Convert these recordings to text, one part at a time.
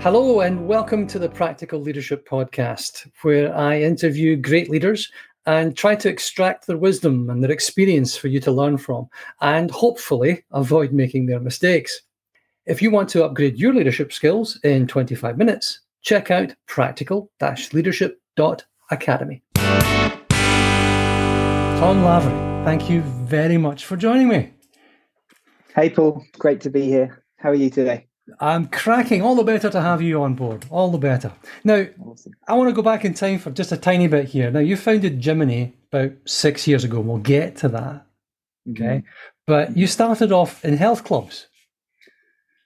Hello, and welcome to the Practical Leadership Podcast, where I interview great leaders and try to extract their wisdom and their experience for you to learn from, and hopefully avoid making their mistakes. If you want to upgrade your leadership skills in 25 minutes, check out practical leadership.academy. Tom Lavery, thank you very much for joining me. Hey, Paul. Great to be here. How are you today? I'm cracking. All the better to have you on board. All the better. Now, awesome. I want to go back in time for just a tiny bit here. Now, you founded Jiminny about six years ago. We'll get to that. Okay. Mm-hmm. But you started off in health clubs.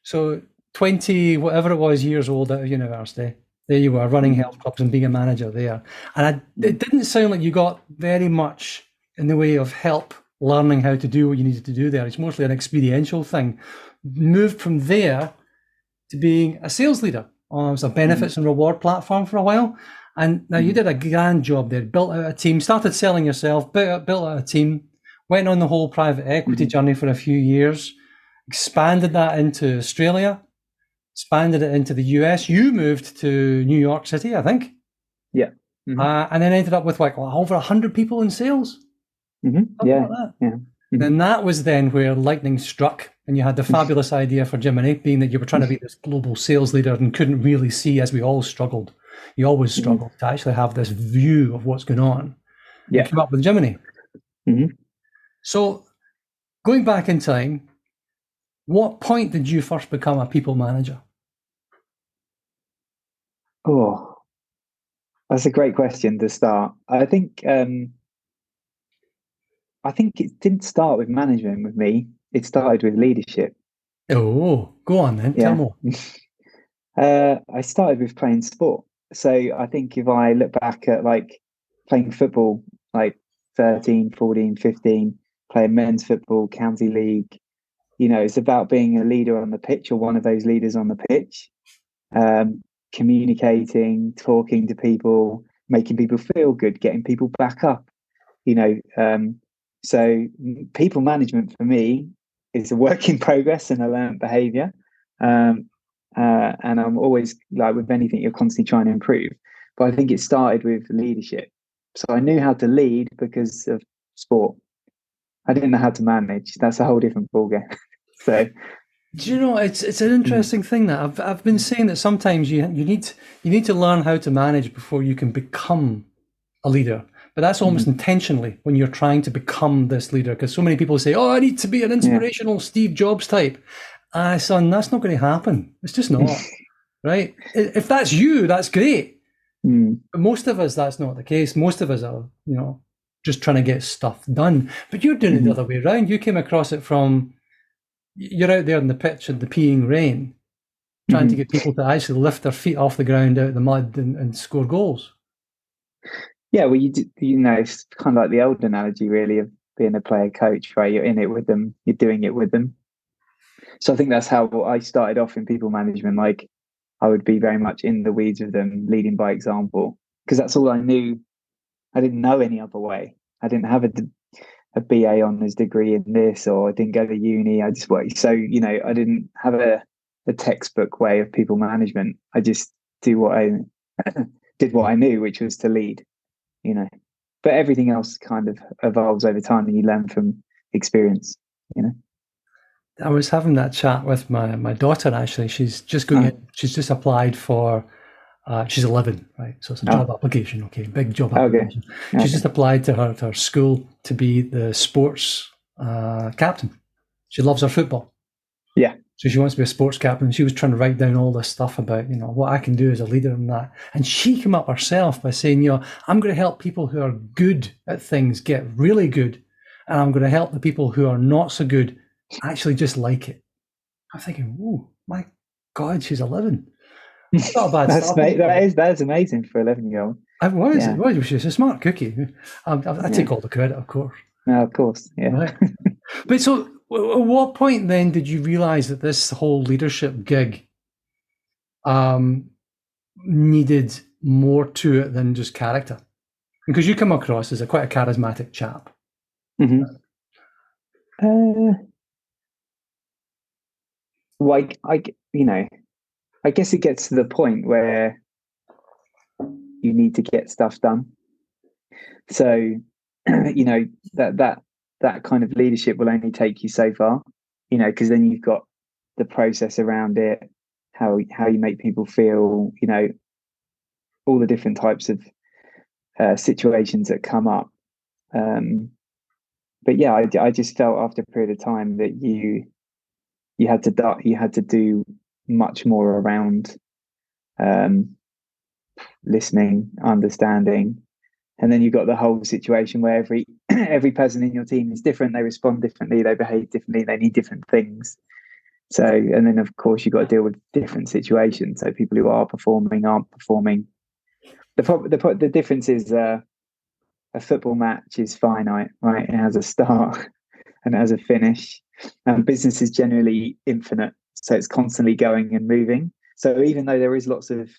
So, 20, whatever it was, years old at university. There you were running health clubs and being a manager there. And I, it mm-hmm. didn't sound like you got very much in the way of help learning how to do what you needed to do there. It's mostly an experiential thing. Moved from there to being a sales leader. Uh, it was a benefits mm. and reward platform for a while. And now mm. you did a grand job there, built out a team, started selling yourself, built out, built out a team, went on the whole private equity mm. journey for a few years, expanded that into Australia, expanded it into the US. You moved to New York City, I think. Yeah. Mm-hmm. Uh, and then ended up with like over 100 people in sales. Mm-hmm. Yeah. Like yeah. Mm-hmm. Then that was then where lightning struck and you had the fabulous idea for Jiminny, being that you were trying to be this global sales leader and couldn't really see, as we all struggled. You always struggled mm-hmm. to actually have this view of what's going on. Yeah. You came up with Jiminny. Mm-hmm. So, going back in time, what point did you first become a people manager? Oh, that's a great question to start. I think um, I think it didn't start with management with me it started with leadership. Oh, go on then. Yeah. Tell more. uh, I started with playing sport. So I think if I look back at like playing football, like 13, 14, 15, playing men's football, county league, you know, it's about being a leader on the pitch or one of those leaders on the pitch, um, communicating, talking to people, making people feel good, getting people back up, you know. Um, so people management for me is a work in progress and a learned behavior. Um, uh, and I'm always like with anything, you're constantly trying to improve. But I think it started with leadership. So I knew how to lead because of sport. I didn't know how to manage. That's a whole different ballgame. so do you know it's it's an interesting thing that I've I've been saying that sometimes you you need you need to learn how to manage before you can become a leader. But that's almost mm-hmm. intentionally when you're trying to become this leader, because so many people say, "Oh, I need to be an inspirational yeah. Steve Jobs type." Ah, son, that's not going to happen. It's just not, right? If that's you, that's great. Mm. But most of us, that's not the case. Most of us are, you know, just trying to get stuff done. But you're doing mm-hmm. it the mm-hmm. other way around. You came across it from you're out there in the pitch in the peeing rain, trying mm-hmm. to get people to actually lift their feet off the ground out of the mud and, and score goals. Yeah, well, you do, you know, it's kind of like the old analogy, really, of being a player coach, right? You're in it with them, you're doing it with them. So I think that's how I started off in people management. Like I would be very much in the weeds with them, leading by example, because that's all I knew. I didn't know any other way. I didn't have a, a BA honours degree in this, or I didn't go to uni. I just worked. So, you know, I didn't have a, a textbook way of people management. I just do what I did what I knew, which was to lead you know. But everything else kind of evolves over time, and you learn from experience, you know. I was having that chat with my my daughter. Actually, she's just going. Oh. In, she's just applied for. Uh, she's 11, right? So it's a job oh. application. Okay, big job application. Okay. She's just applied to her to her school to be the sports uh, captain. She loves her football. Yeah. So she wants to be a sports captain. She was trying to write down all this stuff about, you know, what I can do as a leader and that. And she came up herself by saying, you know, I'm going to help people who are good at things get really good. And I'm going to help the people who are not so good actually just like it. I'm thinking, oh, my God, she's 11. That's not a bad That's that is that is amazing for 11 year old. I was, yeah. it was. She's a smart cookie. I, I, I take all the credit, of course. No, of course, yeah. Right. but so at what point then did you realize that this whole leadership gig um, needed more to it than just character? Because you come across as a quite a charismatic chap. Mm-hmm. Uh, I, you know, I guess it gets to the point where you need to get stuff done. So, you know, that that that kind of leadership will only take you so far, you know, because then you've got the process around it, how how you make people feel, you know, all the different types of uh, situations that come up. Um, but yeah, I, I just felt after a period of time that you you had to you had to do much more around um, listening, understanding, and then you've got the whole situation where every every person in your team is different. They respond differently. They behave differently. They need different things. So, and then of course you've got to deal with different situations. So people who are performing aren't performing. The the the difference is uh, a football match is finite, right? It has a start and it has a finish. And business is generally infinite, so it's constantly going and moving. So even though there is lots of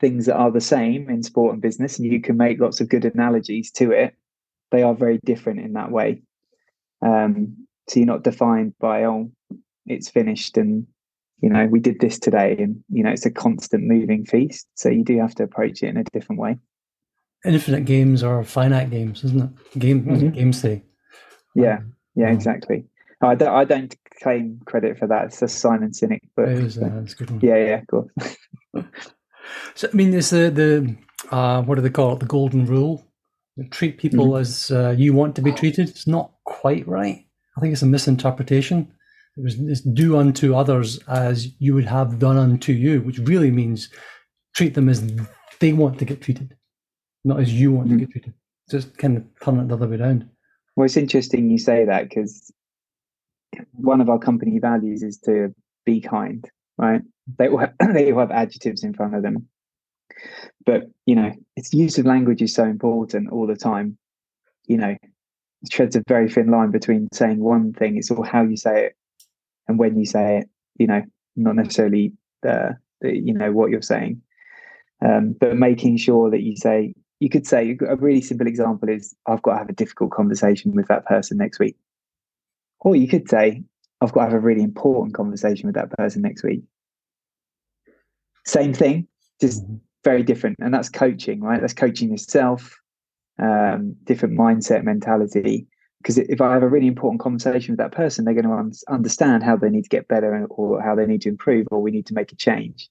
things that are the same in sport and business, and you can make lots of good analogies to it, they are very different in that way. Um, so you're not defined by oh, it's finished and you know we did this today, and you know it's a constant moving feast. So you do have to approach it in a different way. Infinite games are finite games, isn't it? Game mm-hmm. games say. Yeah, um, yeah, exactly. I don't, I don't claim credit for that. It's a Simon Sinek book. It is, uh, good one. Yeah, yeah, cool. so I mean, it's the the uh, what do they call it? The golden rule. Treat people mm-hmm. as uh, you want to be treated. It's not quite right. I think it's a misinterpretation. It was it's do unto others as you would have done unto you, which really means treat them as they want to get treated, not as you want mm-hmm. to get treated. Just kind of turn it the other way around. Well, it's interesting you say that because one of our company values is to be kind, right? They will have, they will have adjectives in front of them, but you know, its use of language is so important all the time. You know, it treads a very thin line between saying one thing; it's all how you say it and when you say it. You know, not necessarily the, the you know what you're saying, um, but making sure that you say. You could say a really simple example is I've got to have a difficult conversation with that person next week or you could say, I've got to have a really important conversation with that person next week. Same thing, just mm-hmm. Very different. And that's coaching, right? That's coaching yourself, um, different mindset, mentality. Because if I have a really important conversation with that person, they're going to un- understand how they need to get better or how they need to improve or we need to make a change.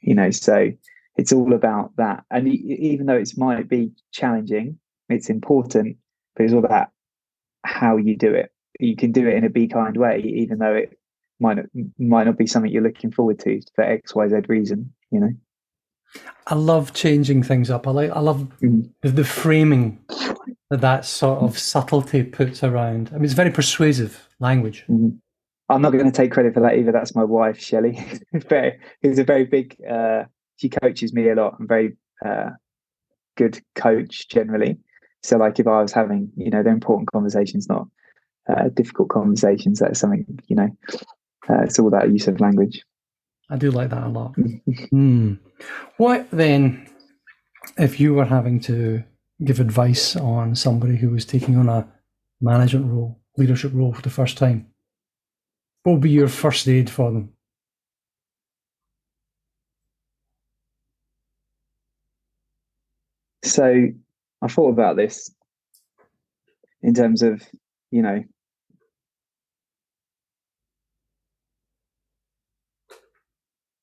You know, so it's all about that. And even though it might be challenging, it's important, but it's all about how you do it you can do it in a be kind way, even though it might not, might not be something you're looking forward to for X, Y, Z reason. You know. I love changing things up. I like. I love mm-hmm. the, framing that that sort of subtlety puts around. I mean, it's very persuasive language. Mm-hmm. I'm not going to take credit for that either. That's my wife, Shelley. very, who's a very big. Uh, she coaches me a lot. I'm very uh, good coach generally. So, like, if I was having, you know, the important conversations, not uh, difficult conversations. That's something you know. Uh, it's all that use of language. I do like that a lot. mm. What then, if you were having to give advice on somebody who was taking on a management role, leadership role for the first time? What would be your first aid for them? So I thought about this in terms of, you know,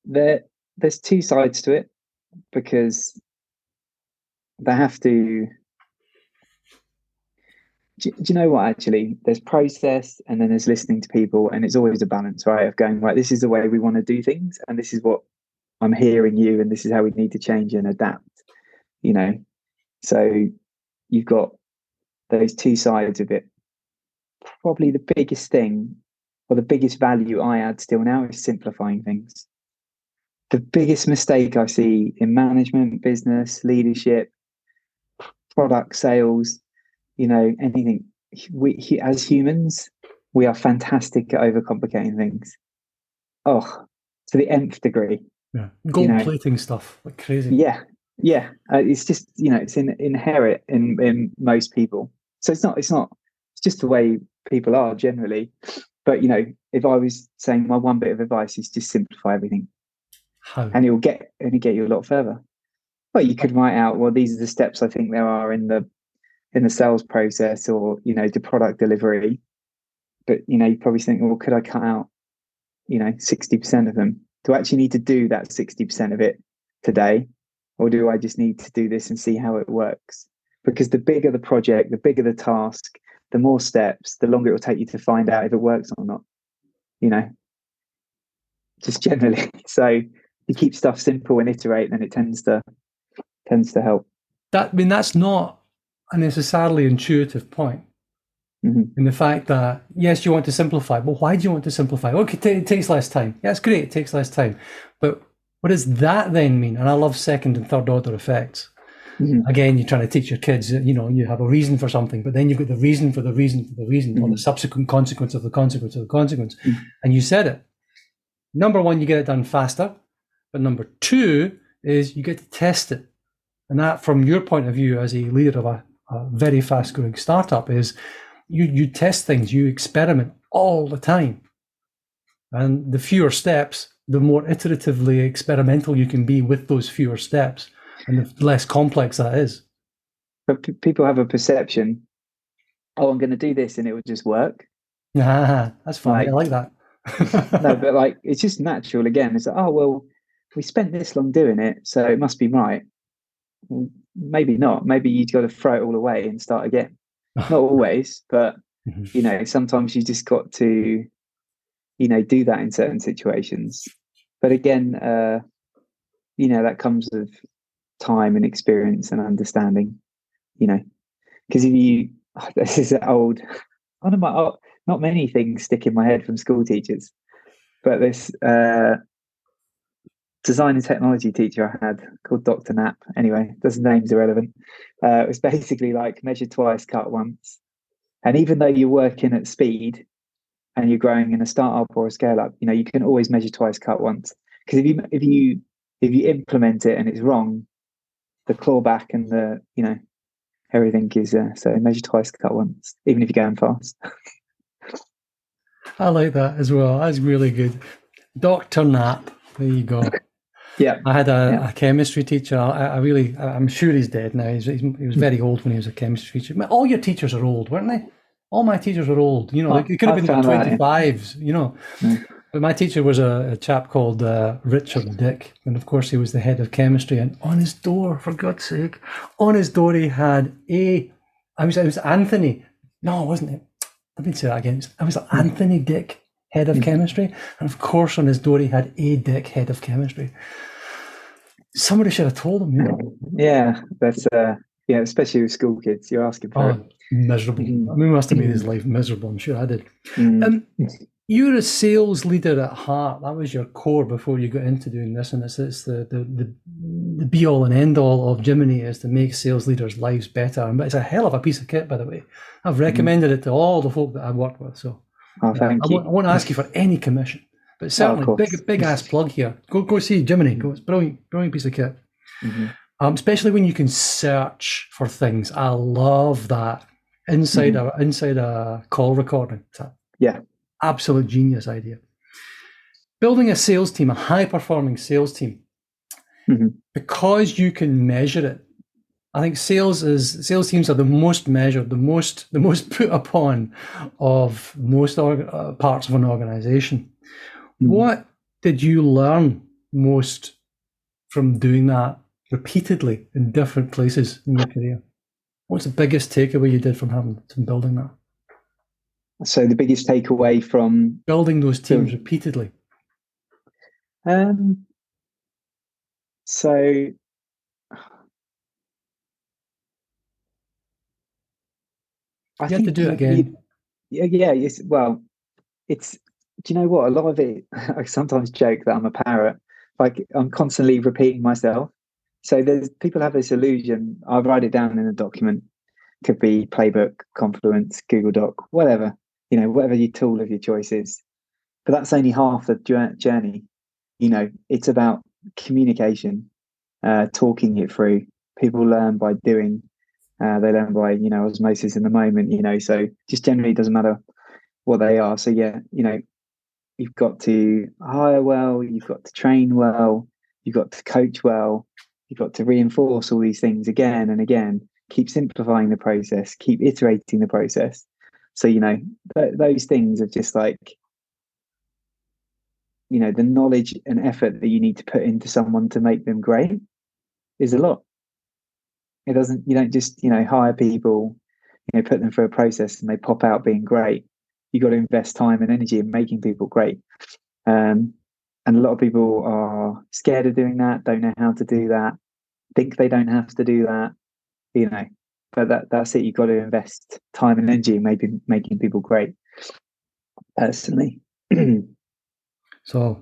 there there's two sides to it because they have to do, do, you know what actually? There's process and then there's listening to people and it's always a balance right of going right this is the way we want to do things and this is what i'm hearing you and this is how we need to change and adapt you know? So you've got those two sides of it. Probably the biggest thing or the biggest value i add still now is simplifying things the biggest mistake I see in management, business, leadership, product sales, you know, anything. We as humans, we are fantastic at overcomplicating things. Oh, to the nth degree. Yeah, gold you know? plating stuff like crazy. Yeah, yeah. Uh, it's just you know, it's in, inherent in in most people. So it's not. It's not. It's just the way people are generally. But you know, if I was saying my one bit of advice is just simplify everything, And it will get and get you a lot further. Well, you could write out, well, these are the steps I think there are in the in the sales process, or you know, the product delivery. But you know, you probably think, well, could I cut out, you know, sixty percent of them? Do I actually need to do that sixty percent of it today, or do I just need to do this and see how it works? Because the bigger the project, the bigger the task, the more steps, the longer it will take you to find out if it works or not. You know, just generally. So you keep stuff simple and iterate, then it tends to tends to help. That I mean, that's not a necessarily intuitive point. Mhm. In the fact that yes, you want to simplify, but why do you want to simplify? Okay, t- it takes less time. Yeah, it's great. It takes less time, but what does that then mean? And I love second and third order effects. Mhm. Again, you're trying to teach your kids. You know, you have a reason for something, but then you've got the reason for the reason for the reason, or the Mhm. subsequent consequence of the consequence of the consequence. Mhm. And you said it. Number one, you get it done faster, but number two is you get to test it. And that, from your point of view as a leader of a, a very fast growing startup, is you, you test things, you experiment all the time. And the fewer steps, the more iteratively experimental you can be with those fewer steps, and the less complex that is. But p- people have a perception, oh, I'm going to do this and it will just work. Ah, that's funny. I like that. no, but like it's just natural again. It's like, oh well, we spent this long doing it, so it must be right. Well, maybe not. Maybe you've got to throw it all away and start again. Not always, but Mhm. you know, sometimes you just got to, you know, do that in certain situations. But again, uh, you know, that comes with time and experience and understanding. You know, because if you, this is an old, one of my, oh, not many things stick in my head from school teachers, but this uh, design and technology teacher I had called Dr. Knapp. Anyway, those names irrelevant. Uh, it was basically like measure twice, cut once. And even though you're working at speed and you're growing in a startup or a scale up, you know, you can always measure twice, cut once. Because if you if you if you implement it and it's wrong, the clawback and the you know everything is uh, so measure twice, cut once, even if you're going fast. I like that as well. That's really good. Dr. Knapp. There you go. Yeah. I had a, Yeah. a chemistry teacher. I, I really, I'm sure he's dead now. He's, he's, he was very old when he was a chemistry teacher. All your teachers are old, weren't they? All my teachers were old. You know, Oh, they could have been in found their yeah. 25s, you know. Mm. But my teacher was a, a chap called uh, Richard Dick. And of course, he was the head of chemistry. And on his door, for God's sake, on his door, he had a, I was, it was Anthony. No, wasn't it. Let me say that again. It was, it was Anthony Dick, head of Mm. chemistry. And of course, on his door, he had a Dick, head of chemistry. Somebody should have told him, you know. Yeah, that's uh yeah, especially with school kids, you're asking for it. Oh, miserable. Mhm. I mean, must have made his life miserable. I'm sure I did. Mm. Um, you're a sales leader at heart. That was your core before you got into doing this, and it's, it's the, the the the be all and end all of Jiminy is to make sales leaders' lives better. And it's a hell of a piece of kit, by the way. I've recommended it to all the folk that I've worked with. So oh, thank I, you. won't, I won't ask you for any commission, but certainly course. big big ass plug here. Go go see Jiminy. Go, it's brilliant, brilliant piece of kit. Mhm. um, especially when you can search for things. I love that inside a inside a call recording. It's a Mm-hmm. Yeah. absolute genius idea. Building a sales team, a high performing sales team, Mhm. because you can measure it. I think sales is sales teams are the most measured, the most the most put upon of most org, uh, parts of an organization. Mhm. What did you learn most from doing that repeatedly in different places in your career? What's the biggest takeaway you did from having from building that? So the biggest takeaway from Building those teams So- repeatedly. um so I You have to do it again. you- yeah, yeah. Yes. Well, it's. Do you know what? A lot of it. I sometimes joke that I'm a parrot. Like I'm constantly repeating myself. So there's people have this illusion. I write it down in a document. Could be Playbook, Confluence, Google Doc, whatever. You know, whatever your tool of your choice is. But that's only half the journey. You know, it's about communication, uh, talking it through. People learn by doing. Uh, they learn by you know osmosis in the moment. You know, so just generally doesn't matter what they are. So yeah, you know, you've got to hire well, you've got to train well, you've got to coach well, you've got to reinforce all these things again and again. Keep simplifying the process, keep iterating the process. So you know, th- those things are just like you know the knowledge and effort that you need to put into someone to make them great is a lot it doesn't you don't just you know hire people you know put them through a process and they pop out being great. You got to invest time and energy in making people great. Um, and a lot of people are scared of doing that don't know how to do that think they don't have to do that you know. But that that's it you've got to invest time and energy in making making people great personally. So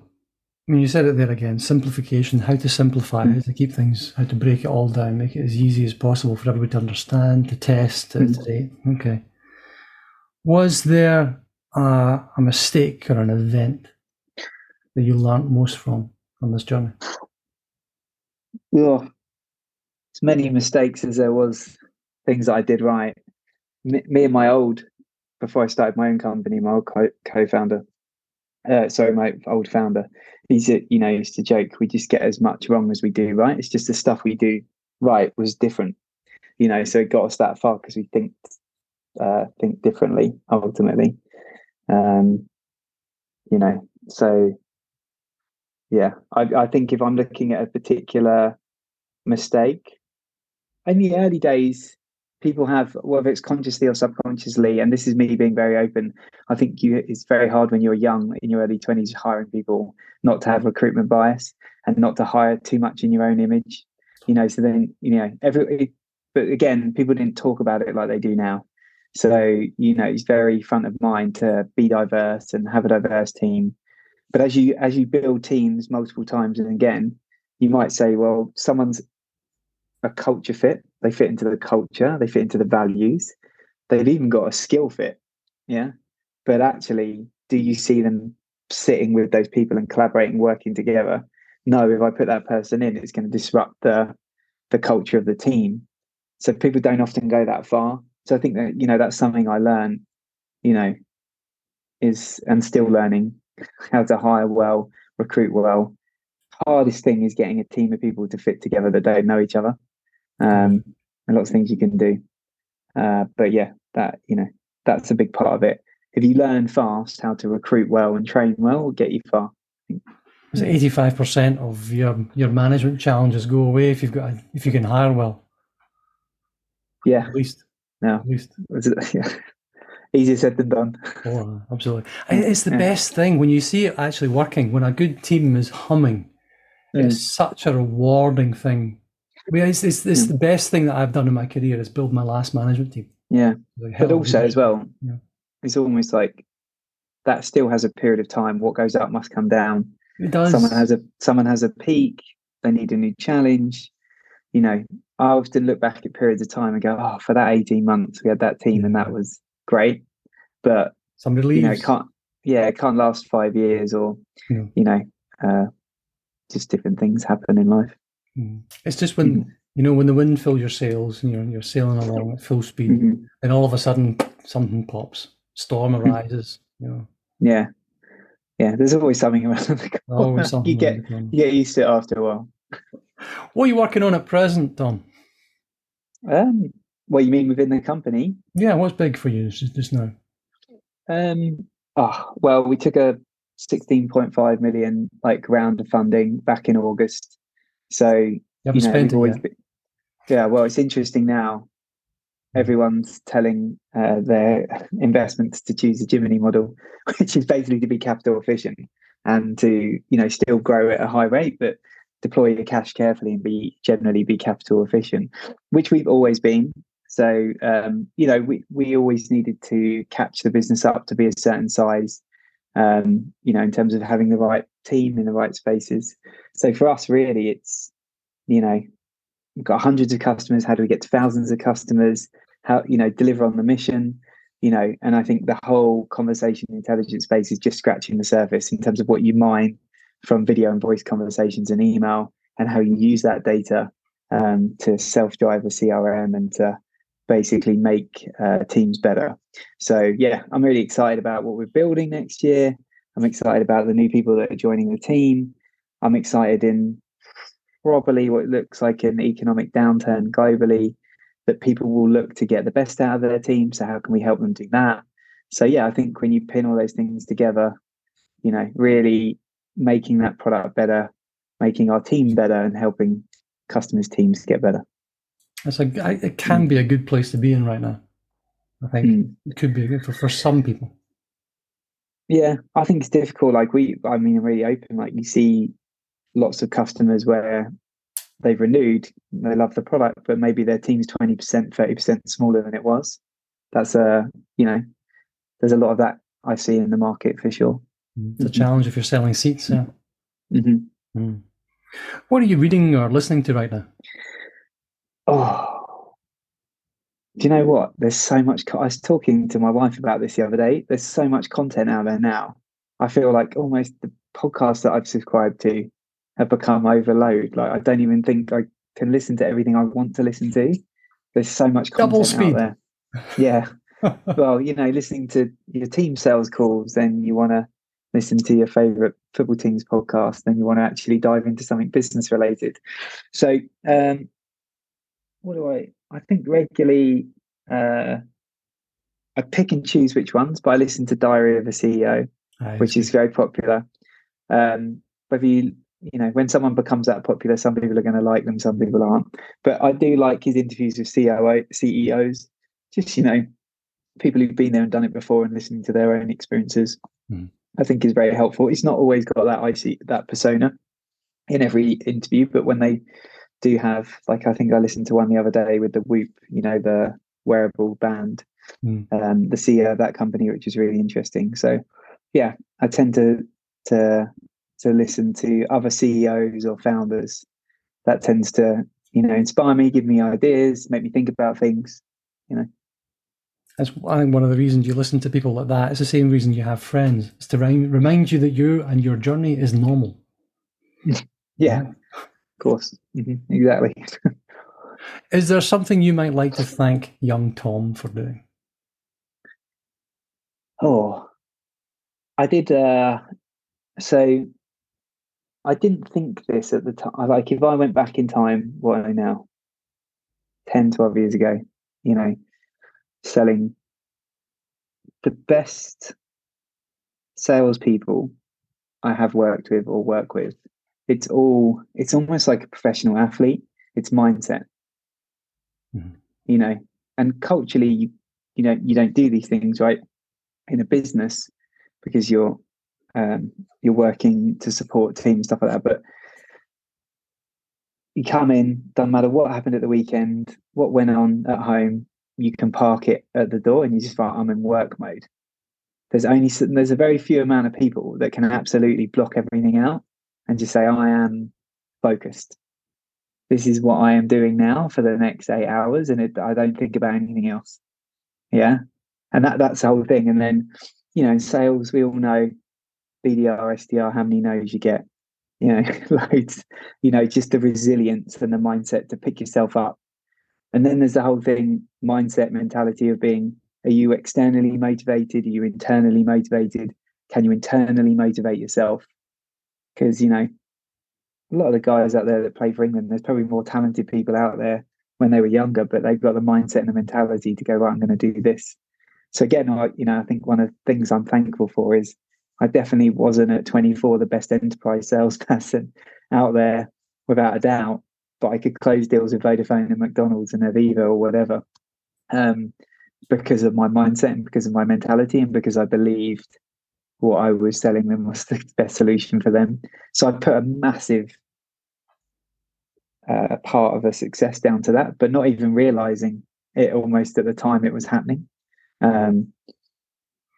I mean, you said it there again simplification, how to simplify, mm. how to keep things, how to break it all down, make it as easy as possible for everybody to understand, to test, to mm. Okay. Was there a, a mistake or an event that you learned most from on this journey? Well, as many mistakes as there was things I did right. Me, me and my old, before I started my own company, my old co founder, uh, sorry, my old founder, he's you know used to joke we just get as much wrong as we do right. It's just the stuff we do right was different, you know. So it got us that far because we think uh, think differently ultimately, um, you know. So yeah, I, I think if I'm looking at a particular mistake in the early days, people have whether it's consciously or subconsciously and this is me being very open i think you it's very hard when you're young in your early 20s hiring people not to have recruitment bias and not to hire too much in your own image you know so then you know every but again people didn't talk about it like they do now. So you know it's very front of mind to be diverse and have a diverse team. But as you as you build teams multiple times and again you might say well someone's a culture fit. They fit into the culture. They fit into the values. They've even got a skill fit. Yeah. But actually, do you see them sitting with those people and collaborating, working together? No, if I put that person in, it's going to disrupt the the culture of the team. So people don't often go that far. So I think that, you know, that's something I learned, you know, is and still learning how to hire well, recruit well. Hardest thing is getting a team of people to fit together that don't know each other um, and lots of things you can do. Uh, but yeah, that you know that's a big part of it. If you learn fast how to recruit well and train well, will get you far. So eighty-five percent of your your management challenges go away if you've got if you can hire well. Yeah, at least. No, at least. Yeah. Easier said than done. Oh, absolutely. It's the yeah. best thing when you see it actually working. When a good team is humming, mm. it's such a rewarding thing I mean, it's, it's, it's yeah. the best thing that I've done in my career is build my last management team. Yeah, like, but also as well, yeah. it's almost like that still has a period of time. What goes up must come down. It does. Someone has a someone has a peak. They need a new challenge. You know, I often look back at periods of time and go, "Oh, for that eighteen months, we had that team, yeah. and that was great." But somebody leaves. You know, it can't. Yeah, it can't last five years, or you know, uh, just different things happen in life. Mm. It's just when mm-hmm. you know when the wind fills your sails and you're you're sailing along at full speed, mm-hmm. and all of a sudden something pops, storm mm. arises. You know. Yeah, yeah. There's always something around the corner. Always something. You get you get used to it after a while. What are you working on at present, Tom? Um, what you mean within the company? Yeah, what's big for you just, just now? Um, oh well, we took a 16.5 million like round of funding back in August. So you, you know, always been, yeah. Well, it's interesting now. Everyone's telling uh, their investments to choose the Jiminny model, which is basically to be capital efficient and to you know still grow at a high rate, but deploy your cash carefully and be generally be capital efficient, which we've always been. So um, you know, we we always needed to catch the business up to be a certain size um, you know, in terms of having the right team in the right spaces. So for us, really, it's, you know, we've got hundreds of customers. How do we get to thousands of customers? How, you know, deliver on the mission? You know, and I think the whole conversation intelligence space is just scratching the surface in terms of what you mine from video and voice conversations and email and how you use that data um, to self-drive a CRM and to, basically make uh, teams better. So yeah, I'm really excited about what we're building next year. I'm excited about the new people that are joining the team. I'm excited in probably what looks like an economic downturn globally that people will look to get the best out of their team. So how can we help them do that? So yeah, I think when you pin all those things together, you know, really making that product better, making our team better, and helping customers' teams get better. It's a, it can be a good place to be in right now. I think mm. it could be good for, for some people. Yeah, I think it's difficult. Like we, I mean, I'm really open. Like you see lots of customers where they've renewed, they love the product, but maybe their team's 20%, 30% smaller than it was. That's a, you know, there's a lot of that I see in the market for sure. It's a challenge if you're selling seats. Yeah. Mm-hmm. Mm. What are you reading or listening to right now? Oh, do you know what? There's so much. Co- I was talking to my wife about this the other day. There's so much content out there now. I feel like almost the podcasts that I've subscribed to have become overload. Like I don't even think I can listen to everything I want to listen to. There's so much content Double speed. out there. Yeah. well, you know, listening to your team sales calls, then you want to listen to your favorite football teams podcast, then you want to actually dive into something business related. So, um, what do I? I think regularly, uh, I pick and choose which ones, but I listen to Diary of a CEO, which is very popular. Um, whether you you know, when someone becomes that popular, some people are going to like them, some people aren't. But I do like his interviews with COO, CEOs, just, you know, people who've been there and done it before and listening to their own experiences. Mm. I think is very helpful. He's not always got that icy that persona in every interview, but when they do have, like I think I listened to one the other day with the Whoop, you know, the wearable band, mm. um, the CEO of that company, which is really interesting. So, yeah, I tend to to to listen to other CEOs or founders. That tends to, you know, inspire me, give me ideas, make me think about things, you know. That's I think one of the reasons you listen to people like that. It's the same reason you have friends. It's to remind you that you and your journey is normal. yeah, course, mm-hmm. exactly. is there something you might like to thank young Tom for doing? Oh, I did. Uh, so I didn't think this at the time. Like, if I went back in time, what I now, 10, 12 years ago, you know, selling the best salespeople I have worked with or work with, it's all, it's almost like a professional athlete. It's mindset, mm-hmm. you know, and culturally, you, you know, you don't do these things, right? In a business because you're um, you're working to support teams, stuff like that. But you come in, doesn't matter what happened at the weekend, what went on at home, you can park it at the door and you just like, I'm in work mode. There's only there's a very few amount of people that can absolutely block everything out and just say, I am focused. This is what I am doing now for the next eight hours, and it, I don't think about anything else. Yeah, and that that's the whole thing. And then, you know, in sales, we all know BDR, SDR, how many no's you get, you know, loads, you know, just the resilience and the mindset to pick yourself up. And then there's the whole thing, mindset mentality of being, are you externally motivated? Are you internally motivated? Can you internally motivate yourself? Because, you know, a lot of the guys out there that play for England, there's probably more talented people out there when they were younger, but they've got the mindset and the mentality to go, right, I'm going to do this. So again, I, you know, I think one of the things I'm thankful for is I definitely wasn't at 24 the best enterprise salesperson out there without a doubt, but I could close deals with Vodafone and McDonald's and Aviva or whatever um, because of my mindset and because of my mentality and because I believed what I was selling them was the best solution for them. So I put a massive uh, part of a success down to that, but not even realizing it almost at the time it was happening. Um,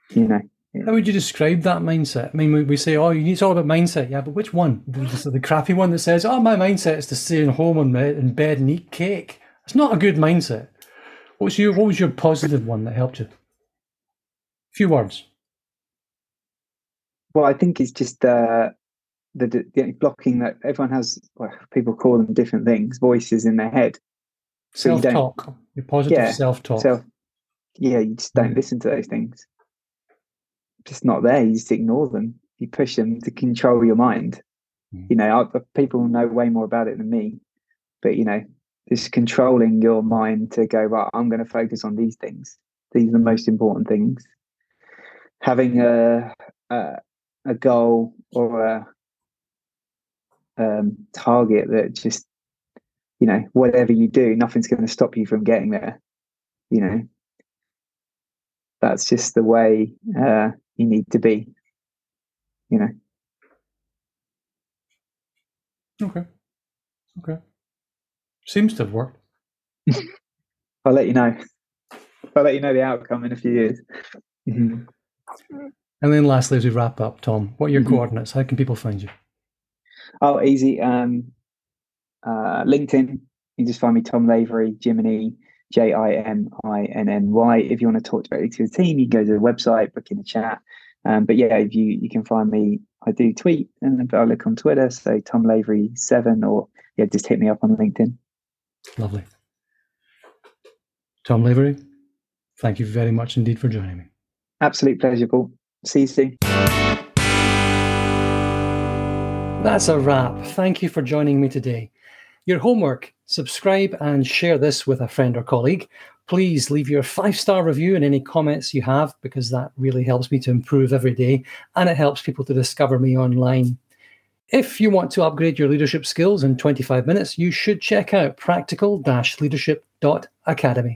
you know, how would you describe that mindset? I mean, we, we say, oh, you need it's all about mindset. Yeah, but which one? The, the crappy one that says, oh, my mindset is to stay at home on in bed and eat cake. It's not a good mindset. What's your what was your positive one that helped you? A few words. Well, I think it's just uh, the, the blocking that everyone has. Well, people call them different things. Voices in their head. So Self talk. Your positive Yeah, self-talk. self. Yeah, you just don't Mm. listen to those things. Just not there. You just ignore them. You push them to control your mind. Mm. You know, I, people know way more about it than me, but you know, just controlling your mind to go right. I'm going to focus on these things. These are the most important things. Having a a, a goal or a um, target that just you know whatever you do nothing's going to stop you from getting there you know that's just the way uh, you need to be you know Okay. Okay. Seems to have worked. i'll let you know i'll let you know the outcome in a few years Mhm. And then lastly, as we wrap up, Tom, what are your Mhm. coordinates? How can people find you? oh easy um uh linkedin you just find me tom lavery jiminny j-i-m-i-n-n-y if you want to talk directly to the team you can go to the website book in a chat um, but yeah if you you can find me i do tweet and i look on twitter so tom lavery 7 or yeah just hit me up on linkedin Lovely. Tom Lavery, thank you very much indeed for joining me. absolute pleasure paul see you soon That's a wrap. Thank you for joining me today. Your homework subscribe and share this with a friend or colleague. Please leave your five star review and any comments you have because that really helps me to improve every day and it helps people to discover me online. If you want to upgrade your leadership skills in 25 minutes, you should check out practical leadership.academy.